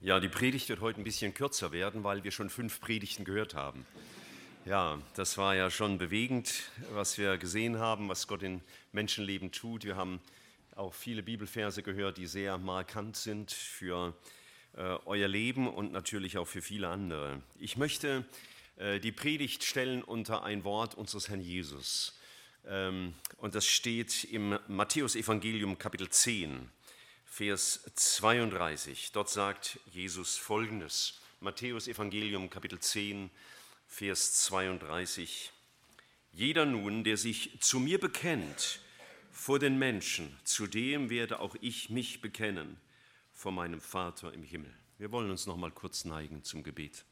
Ja, die Predigt wird heute ein bisschen kürzer werden, weil wir schon fünf Predigten gehört haben. Ja, das war ja schon bewegend, was wir gesehen haben, was Gott in Menschenleben tut. Wir haben auch viele Bibelverse gehört, die sehr markant sind für äh, euer Leben und natürlich auch für viele andere. Ich möchte äh, die Predigt stellen unter ein Wort unseres Herrn Jesus. Ähm, und das steht im Matthäusevangelium Kapitel 10. Vers 32. Dort sagt Jesus folgendes. Matthäus Evangelium Kapitel 10, Vers 32. Jeder nun, der sich zu mir bekennt vor den Menschen, zu dem werde auch ich mich bekennen vor meinem Vater im Himmel. Wir wollen uns noch mal kurz neigen zum Gebet.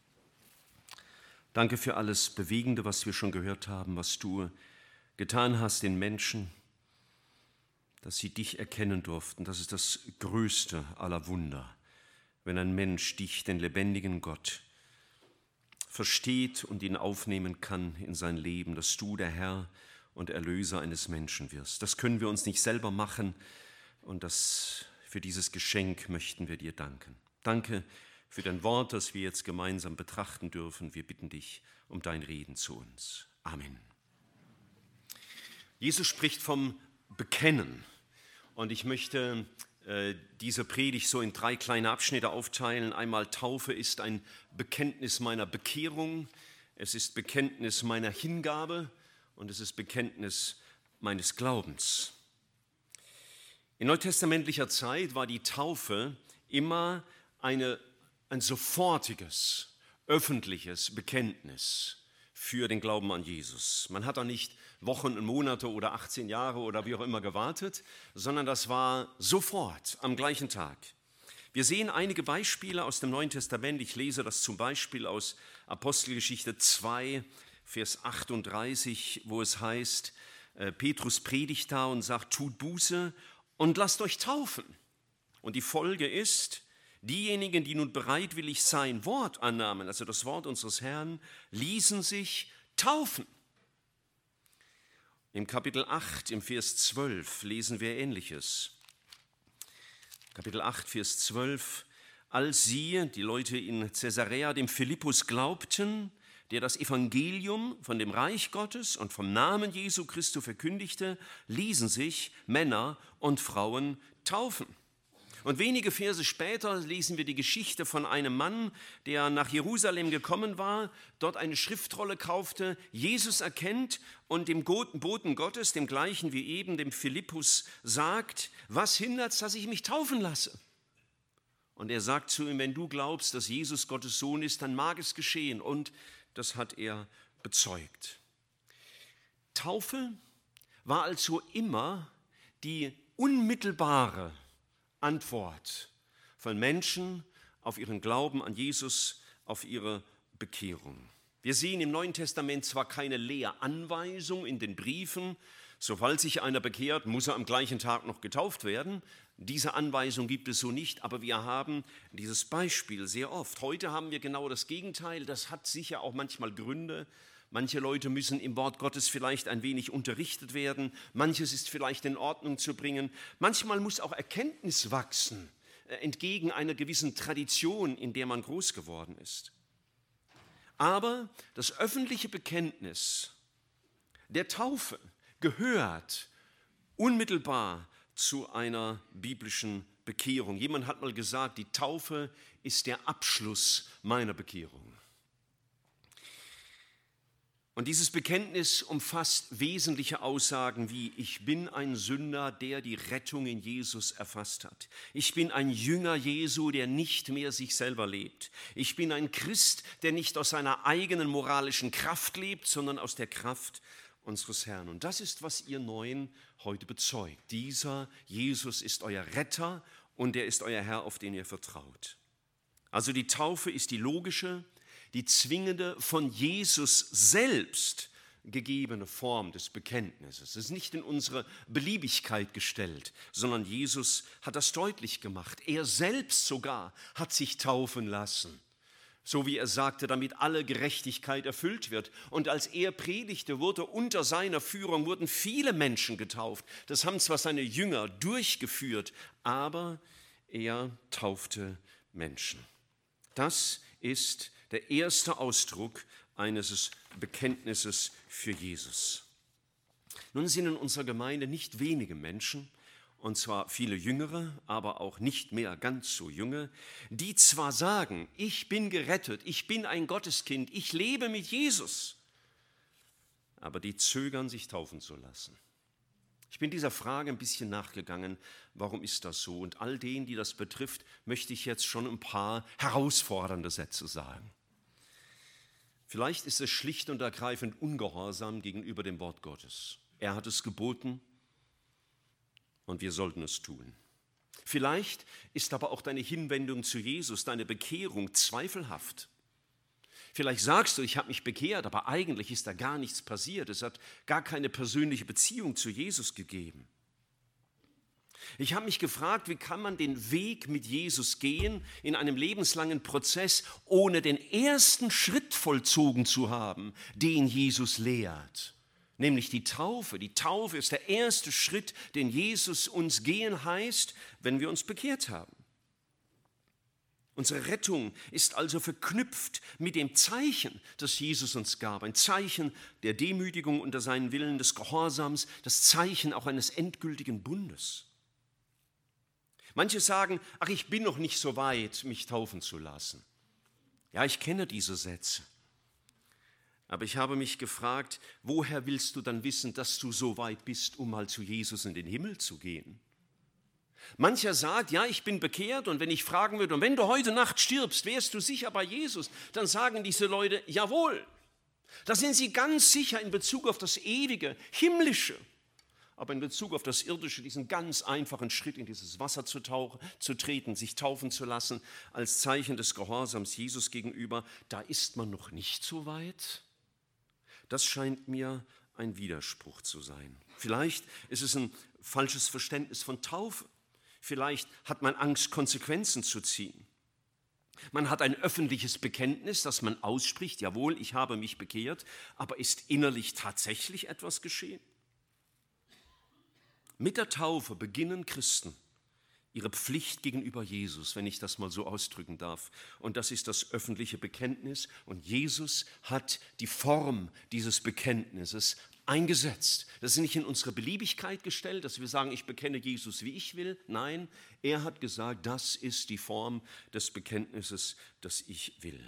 Danke für alles Bewegende, was wir schon gehört haben, was du getan hast den Menschen dass sie dich erkennen durften. Das ist das größte aller Wunder, wenn ein Mensch dich, den lebendigen Gott, versteht und ihn aufnehmen kann in sein Leben, dass du der Herr und Erlöser eines Menschen wirst. Das können wir uns nicht selber machen und das, für dieses Geschenk möchten wir dir danken. Danke für dein Wort, das wir jetzt gemeinsam betrachten dürfen. Wir bitten dich um dein Reden zu uns. Amen. Jesus spricht vom Bekennen. Und ich möchte äh, diese Predigt so in drei kleine Abschnitte aufteilen. Einmal Taufe ist ein Bekenntnis meiner Bekehrung, es ist Bekenntnis meiner Hingabe und es ist Bekenntnis meines Glaubens. In neutestamentlicher Zeit war die Taufe immer eine, ein sofortiges, öffentliches Bekenntnis für den Glauben an Jesus. Man hat da nicht Wochen und Monate oder 18 Jahre oder wie auch immer gewartet, sondern das war sofort am gleichen Tag. Wir sehen einige Beispiele aus dem Neuen Testament. Ich lese das zum Beispiel aus Apostelgeschichte 2, Vers 38, wo es heißt, äh, Petrus predigt da und sagt, tut Buße und lasst euch taufen. Und die Folge ist, diejenigen, die nun bereitwillig sein Wort annahmen, also das Wort unseres Herrn, ließen sich taufen. Im Kapitel 8, im Vers 12 lesen wir Ähnliches. Kapitel 8, Vers 12. Als sie, die Leute in Caesarea, dem Philippus glaubten, der das Evangelium von dem Reich Gottes und vom Namen Jesu Christi verkündigte, ließen sich Männer und Frauen taufen. Und wenige Verse später lesen wir die Geschichte von einem Mann, der nach Jerusalem gekommen war, dort eine Schriftrolle kaufte, Jesus erkennt und dem Boten Gottes, dem gleichen wie eben, dem Philippus, sagt, was hindert, dass ich mich taufen lasse? Und er sagt zu ihm, wenn du glaubst, dass Jesus Gottes Sohn ist, dann mag es geschehen. Und das hat er bezeugt. Taufe war also immer die unmittelbare Antwort von Menschen auf ihren Glauben an Jesus, auf ihre Bekehrung. Wir sehen im Neuen Testament zwar keine Lehranweisung in den Briefen, sobald sich einer bekehrt, muss er am gleichen Tag noch getauft werden. Diese Anweisung gibt es so nicht, aber wir haben dieses Beispiel sehr oft. Heute haben wir genau das Gegenteil. Das hat sicher auch manchmal Gründe. Manche Leute müssen im Wort Gottes vielleicht ein wenig unterrichtet werden. Manches ist vielleicht in Ordnung zu bringen. Manchmal muss auch Erkenntnis wachsen, äh, entgegen einer gewissen Tradition, in der man groß geworden ist. Aber das öffentliche Bekenntnis der Taufe gehört unmittelbar zu einer biblischen Bekehrung. Jemand hat mal gesagt, die Taufe ist der Abschluss meiner Bekehrung. Und dieses Bekenntnis umfasst wesentliche Aussagen wie, ich bin ein Sünder, der die Rettung in Jesus erfasst hat. Ich bin ein Jünger Jesu, der nicht mehr sich selber lebt. Ich bin ein Christ, der nicht aus seiner eigenen moralischen Kraft lebt, sondern aus der Kraft unseres Herrn. Und das ist, was ihr Neuen heute bezeugt. Dieser Jesus ist euer Retter und er ist euer Herr, auf den ihr vertraut. Also die Taufe ist die logische, die zwingende von Jesus selbst gegebene Form des Bekenntnisses. Es ist nicht in unsere Beliebigkeit gestellt, sondern Jesus hat das deutlich gemacht. Er selbst sogar hat sich taufen lassen. So wie er sagte, damit alle Gerechtigkeit erfüllt wird. Und als er predigte, wurde unter seiner Führung wurden viele Menschen getauft. Das haben zwar seine Jünger durchgeführt, aber er taufte Menschen. Das ist der erste Ausdruck eines Bekenntnisses für Jesus. Nun sind in unserer Gemeinde nicht wenige Menschen, und zwar viele Jüngere, aber auch nicht mehr ganz so junge, die zwar sagen, ich bin gerettet, ich bin ein Gotteskind, ich lebe mit Jesus, aber die zögern, sich taufen zu lassen. Ich bin dieser Frage ein bisschen nachgegangen, warum ist das so? Und all denen, die das betrifft, möchte ich jetzt schon ein paar herausfordernde Sätze sagen. Vielleicht ist es schlicht und ergreifend ungehorsam gegenüber dem Wort Gottes. Er hat es geboten und wir sollten es tun. Vielleicht ist aber auch deine Hinwendung zu Jesus, deine Bekehrung zweifelhaft. Vielleicht sagst du, ich habe mich bekehrt, aber eigentlich ist da gar nichts passiert. Es hat gar keine persönliche Beziehung zu Jesus gegeben. Ich habe mich gefragt, wie kann man den Weg mit Jesus gehen in einem lebenslangen Prozess, ohne den ersten Schritt vollzogen zu haben, den Jesus lehrt, nämlich die Taufe. Die Taufe ist der erste Schritt, den Jesus uns gehen heißt, wenn wir uns bekehrt haben. Unsere Rettung ist also verknüpft mit dem Zeichen, das Jesus uns gab. Ein Zeichen der Demütigung unter seinen Willen, des Gehorsams, das Zeichen auch eines endgültigen Bundes. Manche sagen, ach, ich bin noch nicht so weit, mich taufen zu lassen. Ja, ich kenne diese Sätze. Aber ich habe mich gefragt, woher willst du dann wissen, dass du so weit bist, um mal zu Jesus in den Himmel zu gehen? Mancher sagt, ja, ich bin bekehrt und wenn ich fragen würde, und wenn du heute Nacht stirbst, wärst du sicher bei Jesus, dann sagen diese Leute, jawohl. Da sind sie ganz sicher in Bezug auf das Ewige, Himmlische. Aber in Bezug auf das Irdische, diesen ganz einfachen Schritt in dieses Wasser zu, tauchen, zu treten, sich taufen zu lassen, als Zeichen des Gehorsams Jesus gegenüber, da ist man noch nicht so weit. Das scheint mir ein Widerspruch zu sein. Vielleicht ist es ein falsches Verständnis von Taufe. Vielleicht hat man Angst, Konsequenzen zu ziehen. Man hat ein öffentliches Bekenntnis, das man ausspricht, jawohl, ich habe mich bekehrt, aber ist innerlich tatsächlich etwas geschehen? Mit der Taufe beginnen Christen ihre Pflicht gegenüber Jesus, wenn ich das mal so ausdrücken darf. Und das ist das öffentliche Bekenntnis. Und Jesus hat die Form dieses Bekenntnisses eingesetzt. Das ist nicht in unsere Beliebigkeit gestellt, dass wir sagen, ich bekenne Jesus, wie ich will. Nein, er hat gesagt, das ist die Form des Bekenntnisses, das ich will.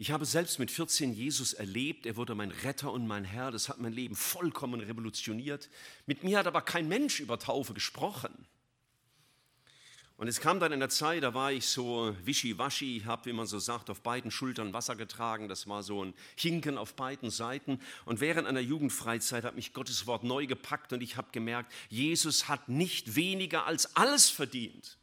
Ich habe selbst mit 14 Jesus erlebt, er wurde mein Retter und mein Herr, das hat mein Leben vollkommen revolutioniert. Mit mir hat aber kein Mensch über Taufe gesprochen. Und es kam dann in der Zeit, da war ich so wischiwaschi, habe, wie man so sagt, auf beiden Schultern Wasser getragen. Das war so ein Hinken auf beiden Seiten. Und während einer Jugendfreizeit hat mich Gottes Wort neu gepackt und ich habe gemerkt, Jesus hat nicht weniger als alles verdient.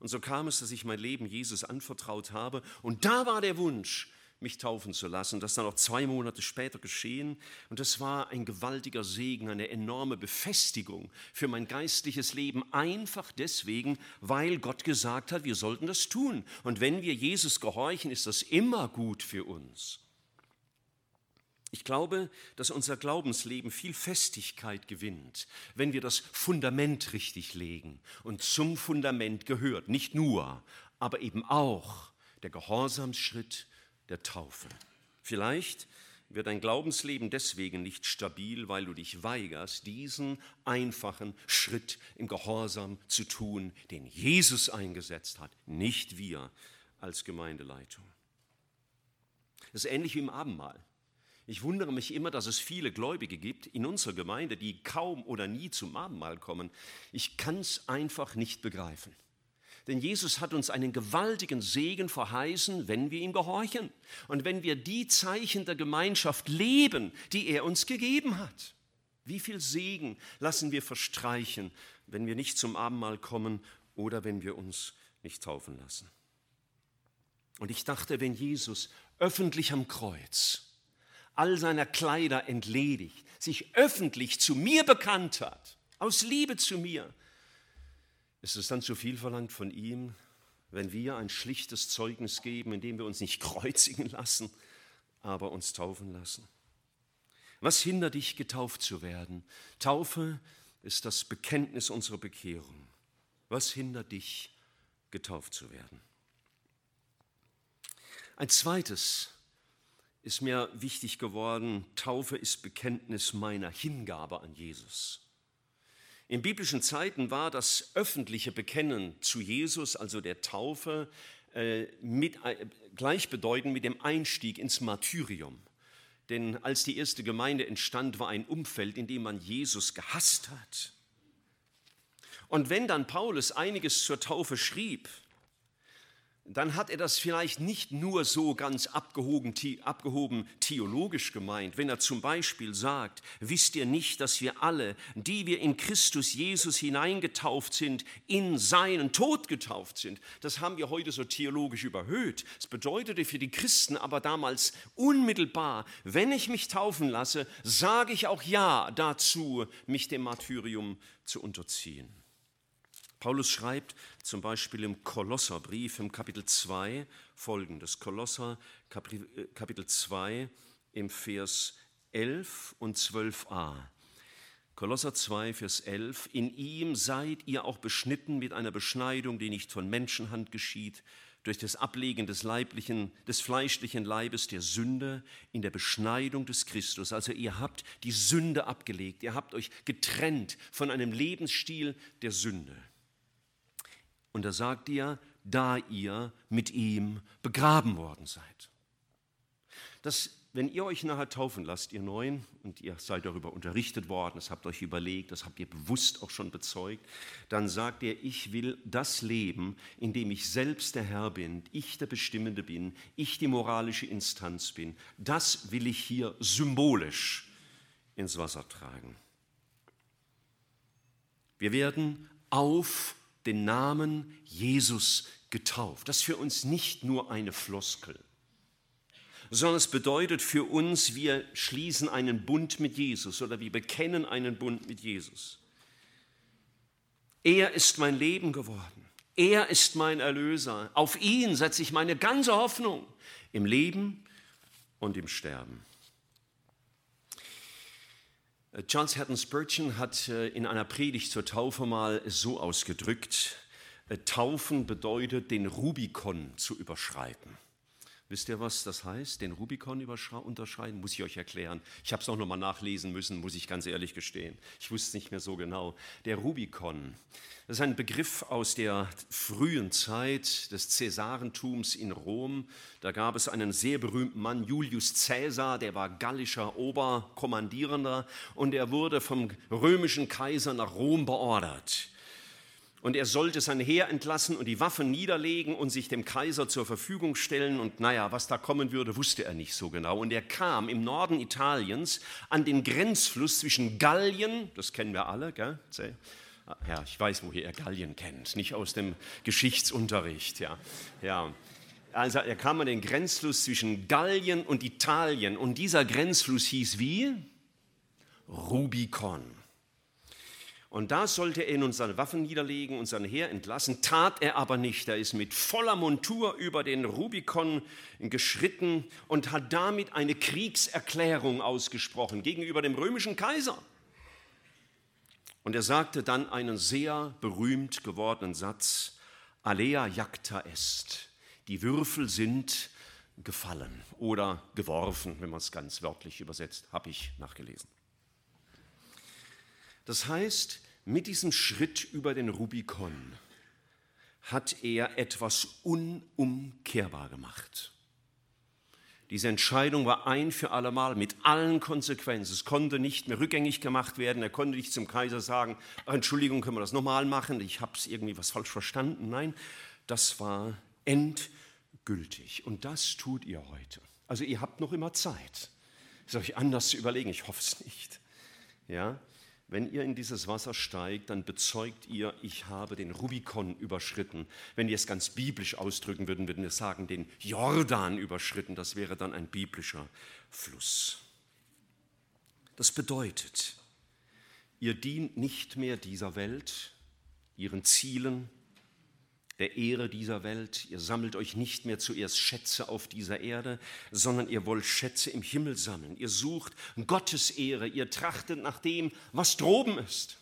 Und so kam es, dass ich mein Leben Jesus anvertraut habe. Und da war der Wunsch, mich taufen zu lassen. Das ist dann auch zwei Monate später geschehen. Und das war ein gewaltiger Segen, eine enorme Befestigung für mein geistliches Leben. Einfach deswegen, weil Gott gesagt hat, wir sollten das tun. Und wenn wir Jesus gehorchen, ist das immer gut für uns. Ich glaube, dass unser Glaubensleben viel Festigkeit gewinnt, wenn wir das Fundament richtig legen. Und zum Fundament gehört nicht nur, aber eben auch der Gehorsamsschritt der Taufe. Vielleicht wird dein Glaubensleben deswegen nicht stabil, weil du dich weigerst, diesen einfachen Schritt im Gehorsam zu tun, den Jesus eingesetzt hat, nicht wir als Gemeindeleitung. Das ist ähnlich wie im Abendmahl. Ich wundere mich immer, dass es viele Gläubige gibt in unserer Gemeinde, die kaum oder nie zum Abendmahl kommen. Ich kann es einfach nicht begreifen. Denn Jesus hat uns einen gewaltigen Segen verheißen, wenn wir ihm gehorchen und wenn wir die Zeichen der Gemeinschaft leben, die er uns gegeben hat. Wie viel Segen lassen wir verstreichen, wenn wir nicht zum Abendmahl kommen oder wenn wir uns nicht taufen lassen? Und ich dachte, wenn Jesus öffentlich am Kreuz all seiner Kleider entledigt, sich öffentlich zu mir bekannt hat, aus Liebe zu mir, ist es dann zu viel verlangt von ihm, wenn wir ein schlichtes Zeugnis geben, indem wir uns nicht kreuzigen lassen, aber uns taufen lassen? Was hindert dich, getauft zu werden? Taufe ist das Bekenntnis unserer Bekehrung. Was hindert dich, getauft zu werden? Ein zweites ist mir wichtig geworden, Taufe ist Bekenntnis meiner Hingabe an Jesus. In biblischen Zeiten war das öffentliche Bekennen zu Jesus, also der Taufe, äh, mit, äh, gleichbedeutend mit dem Einstieg ins Martyrium. Denn als die erste Gemeinde entstand, war ein Umfeld, in dem man Jesus gehasst hat. Und wenn dann Paulus einiges zur Taufe schrieb, dann hat er das vielleicht nicht nur so ganz abgehoben, abgehoben theologisch gemeint, wenn er zum Beispiel sagt, wisst ihr nicht, dass wir alle, die wir in Christus Jesus hineingetauft sind, in seinen Tod getauft sind. Das haben wir heute so theologisch überhöht. Es bedeutete für die Christen aber damals unmittelbar, wenn ich mich taufen lasse, sage ich auch Ja dazu, mich dem Martyrium zu unterziehen. Paulus schreibt zum Beispiel im Kolosserbrief im Kapitel 2 folgendes. Kolosser äh, Kapitel 2 im Vers 11 und 12a. Kolosser 2, Vers 11. In ihm seid ihr auch beschnitten mit einer Beschneidung, die nicht von Menschenhand geschieht, durch das Ablegen des leiblichen, des fleischlichen Leibes der Sünde in der Beschneidung des Christus. Also ihr habt die Sünde abgelegt, ihr habt euch getrennt von einem Lebensstil der Sünde. Und da sagt ihr, da ihr mit ihm begraben worden seid. Das, wenn ihr euch nachher taufen lasst, ihr Neuen, und ihr seid darüber unterrichtet worden, das habt euch überlegt, das habt ihr bewusst auch schon bezeugt, dann sagt ihr, ich will das Leben, in dem ich selbst der Herr bin, ich der Bestimmende bin, ich die moralische Instanz bin, das will ich hier symbolisch ins Wasser tragen. Wir werden auf den Namen Jesus getauft. Das ist für uns nicht nur eine Floskel, sondern es bedeutet für uns, wir schließen einen Bund mit Jesus oder wir bekennen einen Bund mit Jesus. Er ist mein Leben geworden. Er ist mein Erlöser. Auf ihn setze ich meine ganze Hoffnung im Leben und im Sterben. Charles Haddon Spurgeon hat äh, in einer Predigt zur Taufe mal so ausgedrückt, äh, Taufen bedeutet, den Rubikon zu überschreiten. Wisst ihr, was das heißt? Den Rubikon unterscheiden? Muss ich euch erklären. Ich habe es auch nochmal nachlesen müssen, muss ich ganz ehrlich gestehen. Ich wusste es nicht mehr so genau. Der Rubikon, das ist ein Begriff aus der frühen Zeit des Cäsarentums in Rom. Da gab es einen sehr berühmten Mann, Julius Caesar, der war gallischer Oberkommandierender und er wurde vom römischen Kaiser nach Rom beordert und er sollte sein Heer entlassen und die Waffen niederlegen und sich dem Kaiser zur Verfügung stellen. Und naja, was da kommen würde, wusste er nicht so genau. Und er kam im Norden Italiens an den Grenzfluss zwischen Gallien, das kennen wir alle, gell? Ja, ich weiß, woher er Gallien kennt, nicht aus dem Geschichtsunterricht. Ja, ja. Also er kam an den Grenzfluss zwischen Gallien und Italien und dieser Grenzfluss hieß wie? Rubicon. Und da sollte er nun seine Waffen niederlegen und sein Heer entlassen, tat er aber nicht. Er ist mit voller Montur über den Rubikon geschritten und hat damit eine Kriegserklärung ausgesprochen gegenüber dem römischen Kaiser. Und er sagte dann einen sehr berühmt gewordenen Satz, Alea jacta est, die Würfel sind gefallen oder geworfen, wenn man es ganz wörtlich übersetzt, habe ich nachgelesen. Das heißt, mit diesem Schritt über den Rubikon hat er etwas unumkehrbar gemacht. Diese Entscheidung war ein für allemal mit allen Konsequenzen. Es konnte nicht mehr rückgängig gemacht werden. Er konnte nicht zum Kaiser sagen, Entschuldigung, können wir das nochmal machen? Ich habe es irgendwie was falsch verstanden. Nein, das war endgültig. Und das tut ihr heute. Also ihr habt noch immer Zeit, es euch anders zu überlegen. Ich hoffe es nicht. Ja, wenn ihr in dieses Wasser steigt, dann bezeugt ihr, ich habe den Rubikon überschritten. Wenn wir es ganz biblisch ausdrücken würden, würden wir sagen, den Jordan überschritten. Das wäre dann ein biblischer Fluss. Das bedeutet, ihr dient nicht mehr dieser Welt, ihren Zielen, der Ehre dieser Welt. Ihr sammelt euch nicht mehr zuerst Schätze auf dieser Erde, sondern ihr wollt Schätze im Himmel sammeln. Ihr sucht Gottes Ehre, ihr trachtet nach dem, was droben ist.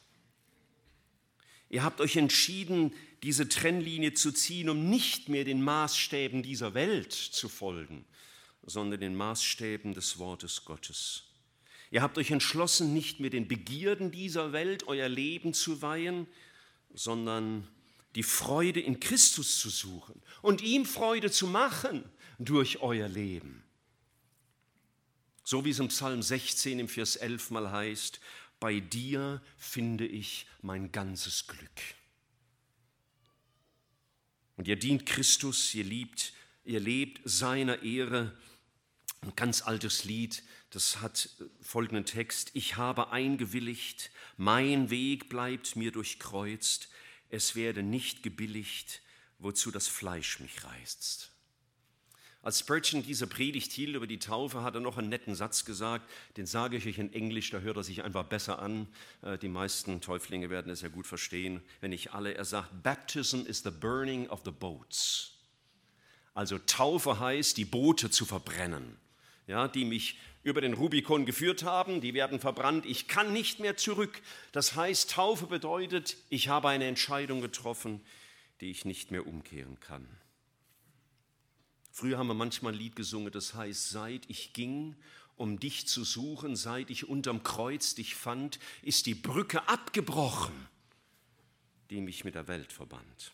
Ihr habt euch entschieden, diese Trennlinie zu ziehen, um nicht mehr den Maßstäben dieser Welt zu folgen, sondern den Maßstäben des Wortes Gottes. Ihr habt euch entschlossen, nicht mehr den Begierden dieser Welt euer Leben zu weihen, sondern die Freude in Christus zu suchen und ihm Freude zu machen durch euer Leben. So wie es im Psalm 16 im Vers 11 mal heißt, bei dir finde ich mein ganzes Glück. Und ihr dient Christus, ihr liebt, ihr lebt seiner Ehre. Ein ganz altes Lied, das hat folgenden Text. Ich habe eingewilligt, mein Weg bleibt mir durchkreuzt, es werde nicht gebilligt, wozu das Fleisch mich reißt. Als Spurgeon diese Predigt hielt über die Taufe, hat er noch einen netten Satz gesagt, den sage ich euch in Englisch, da hört er sich einfach besser an. Äh, die meisten Täuflinge werden es ja gut verstehen, wenn nicht alle. Er sagt, Baptism is the burning of the boats. Also Taufe heißt, die Boote zu verbrennen, ja, die mich über den Rubikon geführt haben, die werden verbrannt, ich kann nicht mehr zurück. Das heißt, Taufe bedeutet, ich habe eine Entscheidung getroffen, die ich nicht mehr umkehren kann. Früher haben wir manchmal ein Lied gesungen, das heißt, seit ich ging, um dich zu suchen, seit ich unterm Kreuz dich fand, ist die Brücke abgebrochen, die mich mit der Welt verband.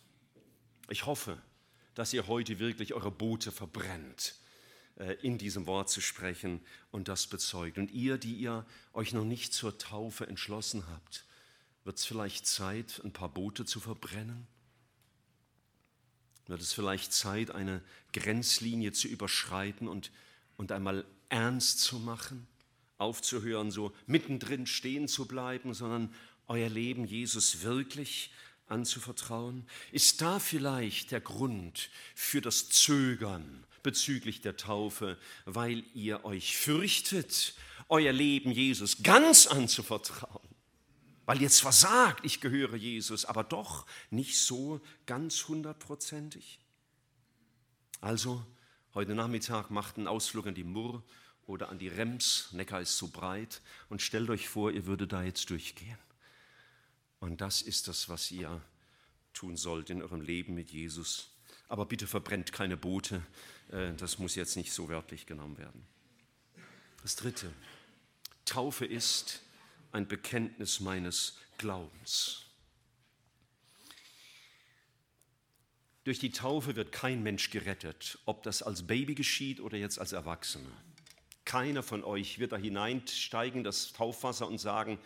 Ich hoffe, dass ihr heute wirklich eure Boote verbrennt, in diesem Wort zu sprechen und das bezeugt. Und ihr, die ihr euch noch nicht zur Taufe entschlossen habt, wird es vielleicht Zeit, ein paar Boote zu verbrennen? Wird es vielleicht Zeit, eine Grenzlinie zu überschreiten und, und einmal ernst zu machen, aufzuhören, so mittendrin stehen zu bleiben, sondern euer Leben Jesus wirklich anzuvertrauen? Ist da vielleicht der Grund für das Zögern bezüglich der Taufe, weil ihr euch fürchtet, euer Leben Jesus ganz anzuvertrauen? weil ihr zwar sagt, ich gehöre Jesus, aber doch nicht so ganz hundertprozentig. Also, heute Nachmittag macht einen Ausflug an die Murr oder an die Rems, Neckar ist zu breit, und stellt euch vor, ihr würdet da jetzt durchgehen. Und das ist das, was ihr tun sollt in eurem Leben mit Jesus. Aber bitte verbrennt keine Boote, das muss jetzt nicht so wörtlich genommen werden. Das Dritte, Taufe ist, ein Bekenntnis meines Glaubens. Durch die Taufe wird kein Mensch gerettet, ob das als Baby geschieht oder jetzt als Erwachsener. Keiner von euch wird da hineinsteigen, das Taufwasser und sagen,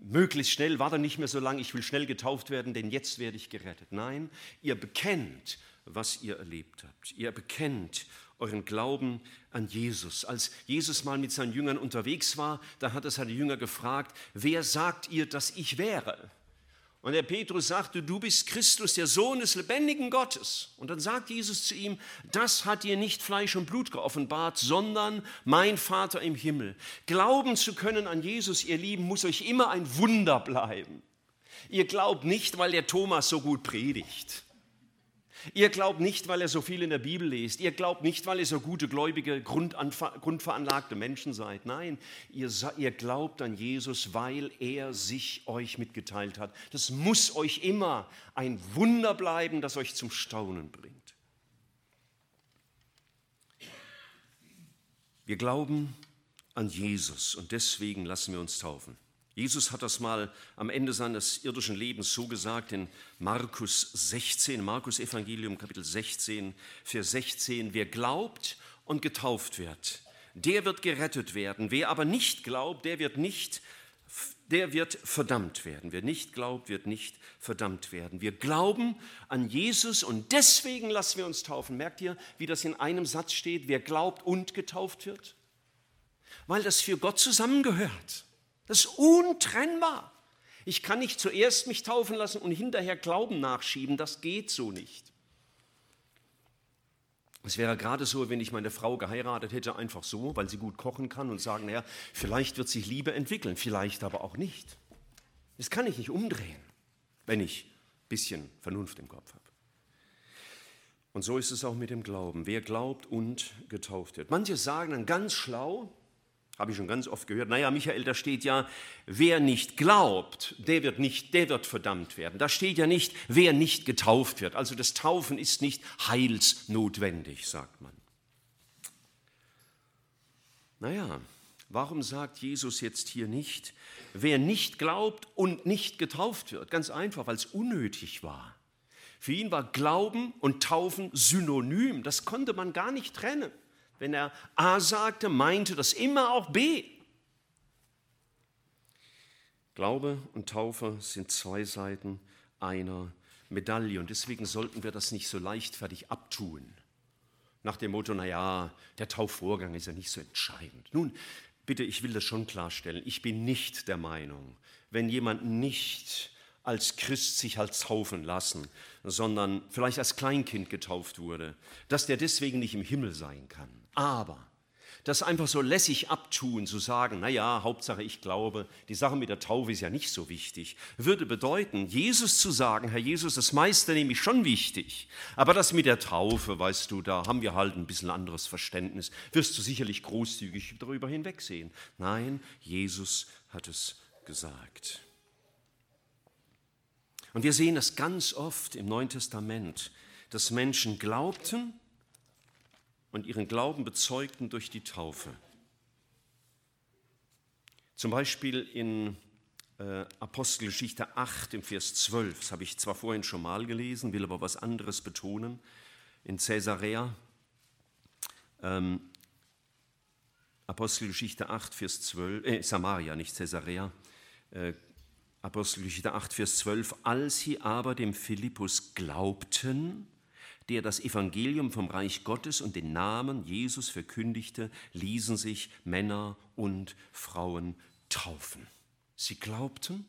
möglichst schnell, warte nicht mehr so lange, ich will schnell getauft werden, denn jetzt werde ich gerettet. Nein, ihr bekennt, was ihr erlebt habt. Ihr bekennt euren Glauben an Jesus. Als Jesus mal mit seinen Jüngern unterwegs war, da hat er seine Jünger gefragt, wer sagt ihr, dass ich wäre? Und der Petrus sagte, du bist Christus, der Sohn des lebendigen Gottes. Und dann sagt Jesus zu ihm, das hat dir nicht Fleisch und Blut geoffenbart, sondern mein Vater im Himmel. Glauben zu können an Jesus, ihr Lieben, muss euch immer ein Wunder bleiben. Ihr glaubt nicht, weil der Thomas so gut predigt. Ihr glaubt nicht, weil ihr so viel in der Bibel lest. Ihr glaubt nicht, weil ihr so gute, gläubige, grundveranlagte Menschen seid. Nein, ihr, ihr glaubt an Jesus, weil er sich euch mitgeteilt hat. Das muss euch immer ein Wunder bleiben, das euch zum Staunen bringt. Wir glauben an Jesus und deswegen lassen wir uns taufen. Jesus hat das mal am Ende seines irdischen Lebens so gesagt in Markus 16, Markus Evangelium Kapitel 16, Vers 16, wer glaubt und getauft wird, der wird gerettet werden. Wer aber nicht glaubt, der wird nicht der wird verdammt werden. Wer nicht glaubt, wird nicht verdammt werden. Wir glauben an Jesus und deswegen lassen wir uns taufen. Merkt ihr, wie das in einem Satz steht? Wer glaubt und getauft wird? Weil das für Gott zusammengehört. Das ist untrennbar. Ich kann nicht zuerst mich taufen lassen und hinterher Glauben nachschieben. Das geht so nicht. Es wäre gerade so, wenn ich meine Frau geheiratet hätte, einfach so, weil sie gut kochen kann und sagen, naja, vielleicht wird sich Liebe entwickeln, vielleicht aber auch nicht. Das kann ich nicht umdrehen, wenn ich ein bisschen Vernunft im Kopf habe. Und so ist es auch mit dem Glauben. Wer glaubt und getauft wird. Manche sagen dann ganz schlau, habe ich schon ganz oft gehört, naja, Michael, da steht ja, wer nicht glaubt, der wird, nicht, der wird verdammt werden. Da steht ja nicht, wer nicht getauft wird. Also das Taufen ist nicht heilsnotwendig, sagt man. Naja, warum sagt Jesus jetzt hier nicht, wer nicht glaubt und nicht getauft wird? Ganz einfach, weil es unnötig war. Für ihn war Glauben und Taufen synonym. Das konnte man gar nicht trennen. Wenn er A sagte, meinte das immer auch B. Glaube und Taufe sind zwei Seiten einer Medaille und deswegen sollten wir das nicht so leichtfertig abtun. Nach dem Motto, naja, der Taufvorgang ist ja nicht so entscheidend. Nun, bitte, ich will das schon klarstellen. Ich bin nicht der Meinung, wenn jemand nicht als Christ sich halt taufen lassen, sondern vielleicht als Kleinkind getauft wurde, dass der deswegen nicht im Himmel sein kann. Aber das einfach so lässig abtun, zu sagen, naja, Hauptsache ich glaube, die Sache mit der Taufe ist ja nicht so wichtig, würde bedeuten, Jesus zu sagen, Herr Jesus, das meiste nehme ich schon wichtig, aber das mit der Taufe, weißt du, da haben wir halt ein bisschen anderes Verständnis, wirst du sicherlich großzügig darüber hinwegsehen. Nein, Jesus hat es gesagt. Und wir sehen das ganz oft im Neuen Testament, dass Menschen glaubten und ihren Glauben bezeugten durch die Taufe. Zum Beispiel in äh, Apostelgeschichte 8 im Vers 12, das habe ich zwar vorhin schon mal gelesen, will aber was anderes betonen, in Caesarea, ähm, Apostelgeschichte 8, Vers 12, äh, Samaria, nicht Caesarea, äh, Apostelgeschichte 8, Vers 12, als sie aber dem Philippus glaubten, der das Evangelium vom Reich Gottes und den Namen Jesus verkündigte, ließen sich Männer und Frauen taufen. Sie glaubten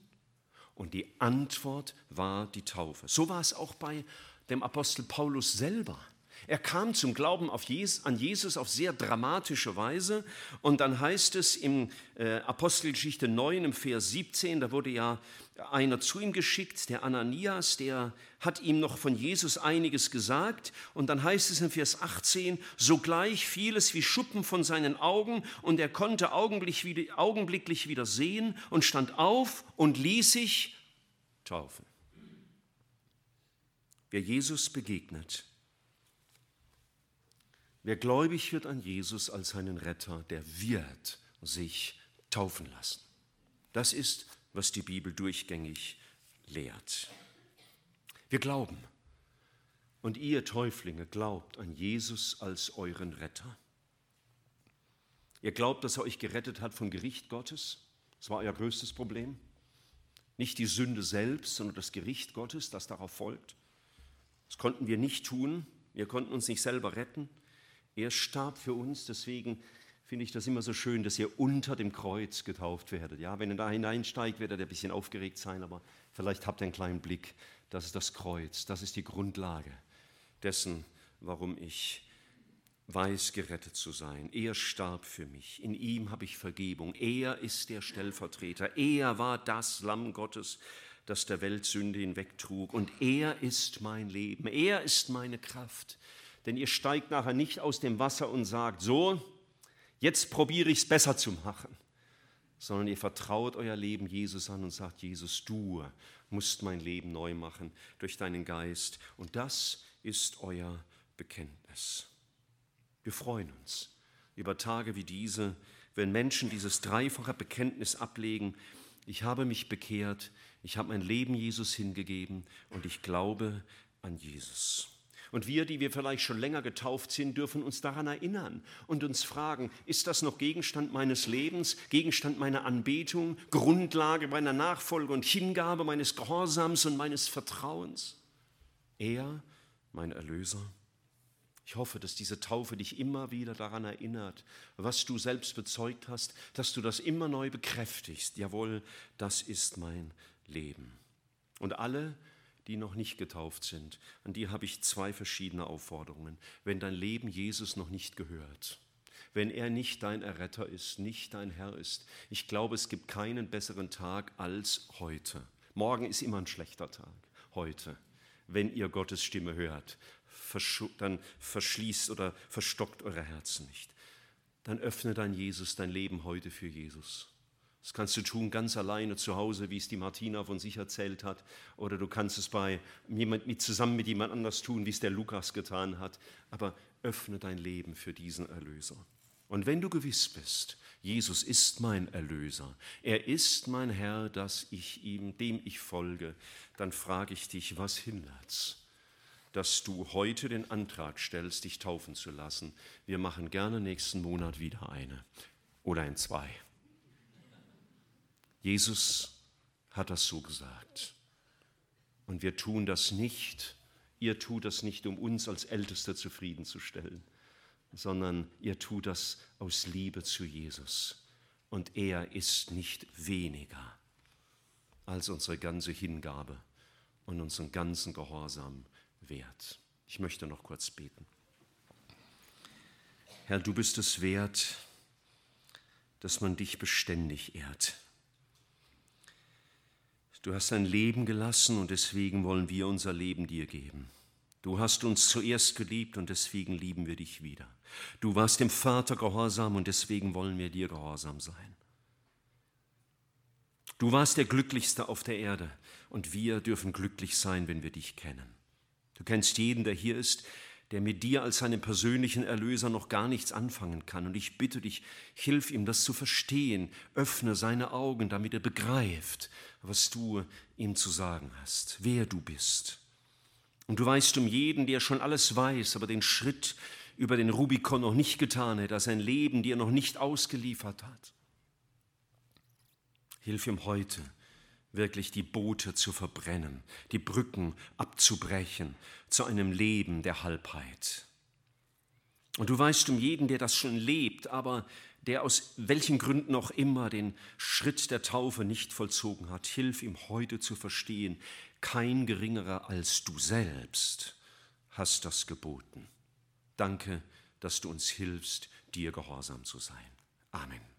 und die Antwort war die Taufe. So war es auch bei dem Apostel Paulus selber. Er kam zum Glauben Jesus, an Jesus auf sehr dramatische Weise. Und dann heißt es im äh, Apostelgeschichte 9, im Vers 17, da wurde ja einer zu ihm geschickt, der Ananias, der hat ihm noch von Jesus einiges gesagt. Und dann heißt es in Vers 18, sogleich fiel es wie Schuppen von seinen Augen und er konnte augenblicklich wieder sehen und stand auf und ließ sich taufen. Wer Jesus begegnet, Wer gläubig wird an Jesus als seinen Retter, der wird sich taufen lassen. Das ist, was die Bibel durchgängig lehrt. Wir glauben. Und ihr Täuflinge glaubt an Jesus als euren Retter. Ihr glaubt, dass er euch gerettet hat vom Gericht Gottes. Das war euer größtes Problem. Nicht die Sünde selbst, sondern das Gericht Gottes, das darauf folgt. Das konnten wir nicht tun. Wir konnten uns nicht selber retten. Er starb für uns, deswegen finde ich das immer so schön, dass ihr unter dem Kreuz getauft werdet. Ja, wenn ihr da hineinsteigt, werdet ihr ein bisschen aufgeregt sein, aber vielleicht habt ihr einen kleinen Blick. Das ist das Kreuz, das ist die Grundlage dessen, warum ich weiß, gerettet zu sein. Er starb für mich. In ihm habe ich Vergebung. Er ist der Stellvertreter. Er war das Lamm Gottes, das der Welt Sünde hinwegtrug. Und er ist mein Leben. Er ist meine Kraft denn ihr steigt nachher nicht aus dem Wasser und sagt, so, jetzt probiere ich es besser zu machen, sondern ihr vertraut euer Leben Jesus an und sagt, Jesus, du musst mein Leben neu machen durch deinen Geist. Und das ist euer Bekenntnis. Wir freuen uns über Tage wie diese, wenn Menschen dieses dreifache Bekenntnis ablegen. Ich habe mich bekehrt, ich habe mein Leben Jesus hingegeben und ich glaube an Jesus. Und wir, die wir vielleicht schon länger getauft sind, dürfen uns daran erinnern und uns fragen, ist das noch Gegenstand meines Lebens, Gegenstand meiner Anbetung, Grundlage meiner Nachfolge und Hingabe meines Gehorsams und meines Vertrauens? Er, mein Erlöser. Ich hoffe, dass diese Taufe dich immer wieder daran erinnert, was du selbst bezeugt hast, dass du das immer neu bekräftigst. Jawohl, das ist mein Leben. Und alle, die noch nicht getauft sind, an die habe ich zwei verschiedene Aufforderungen. Wenn dein Leben Jesus noch nicht gehört, wenn er nicht dein Erretter ist, nicht dein Herr ist, ich glaube, es gibt keinen besseren Tag als heute. Morgen ist immer ein schlechter Tag. Heute, wenn ihr Gottes Stimme hört, dann verschließt oder verstockt eure Herzen nicht. dann öffne dein Jesus, dein Leben heute für Jesus. Das kannst du tun ganz alleine zu Hause, wie es die Martina von sich erzählt hat. Oder du kannst es bei jemand, mit, zusammen mit jemand anders tun, wie es der Lukas getan hat. Aber öffne dein Leben für diesen Erlöser. Und wenn du gewiss bist, Jesus ist mein Erlöser, er ist mein Herr, dass ich ihm, dem ich folge, dann frage ich dich, was hindert's? dass du heute den Antrag stellst, dich taufen zu lassen. Wir machen gerne nächsten Monat wieder eine oder in zwei. Jesus hat das so gesagt. Und wir tun das nicht, ihr tut das nicht, um uns als Älteste zufriedenzustellen, sondern ihr tut das aus Liebe zu Jesus. Und er ist nicht weniger als unsere ganze Hingabe und unseren ganzen Gehorsam wert. Ich möchte noch kurz beten. Herr, du bist es wert, dass man dich beständig ehrt. Du hast dein Leben gelassen und deswegen wollen wir unser Leben dir geben. Du hast uns zuerst geliebt und deswegen lieben wir dich wieder. Du warst dem Vater gehorsam und deswegen wollen wir dir gehorsam sein. Du warst der Glücklichste auf der Erde und wir dürfen glücklich sein, wenn wir dich kennen. Du kennst jeden, der hier ist, der mit dir als seinem persönlichen Erlöser noch gar nichts anfangen kann. Und ich bitte dich, hilf ihm, das zu verstehen. Öffne seine Augen, damit er begreift, was du ihm zu sagen hast, wer du bist. Und du weißt um jeden, der schon alles weiß, aber den Schritt über den Rubikon noch nicht getan hat, der sein Leben dir noch nicht ausgeliefert hat. Hilf ihm heute, wirklich die Boote zu verbrennen, die Brücken abzubrechen zu einem Leben der Halbheit. Und du weißt um jeden, der das schon lebt, aber der aus welchen Gründen auch immer den Schritt der Taufe nicht vollzogen hat, hilf ihm heute zu verstehen, kein geringerer als du selbst hast das geboten. Danke, dass du uns hilfst, dir gehorsam zu sein. Amen.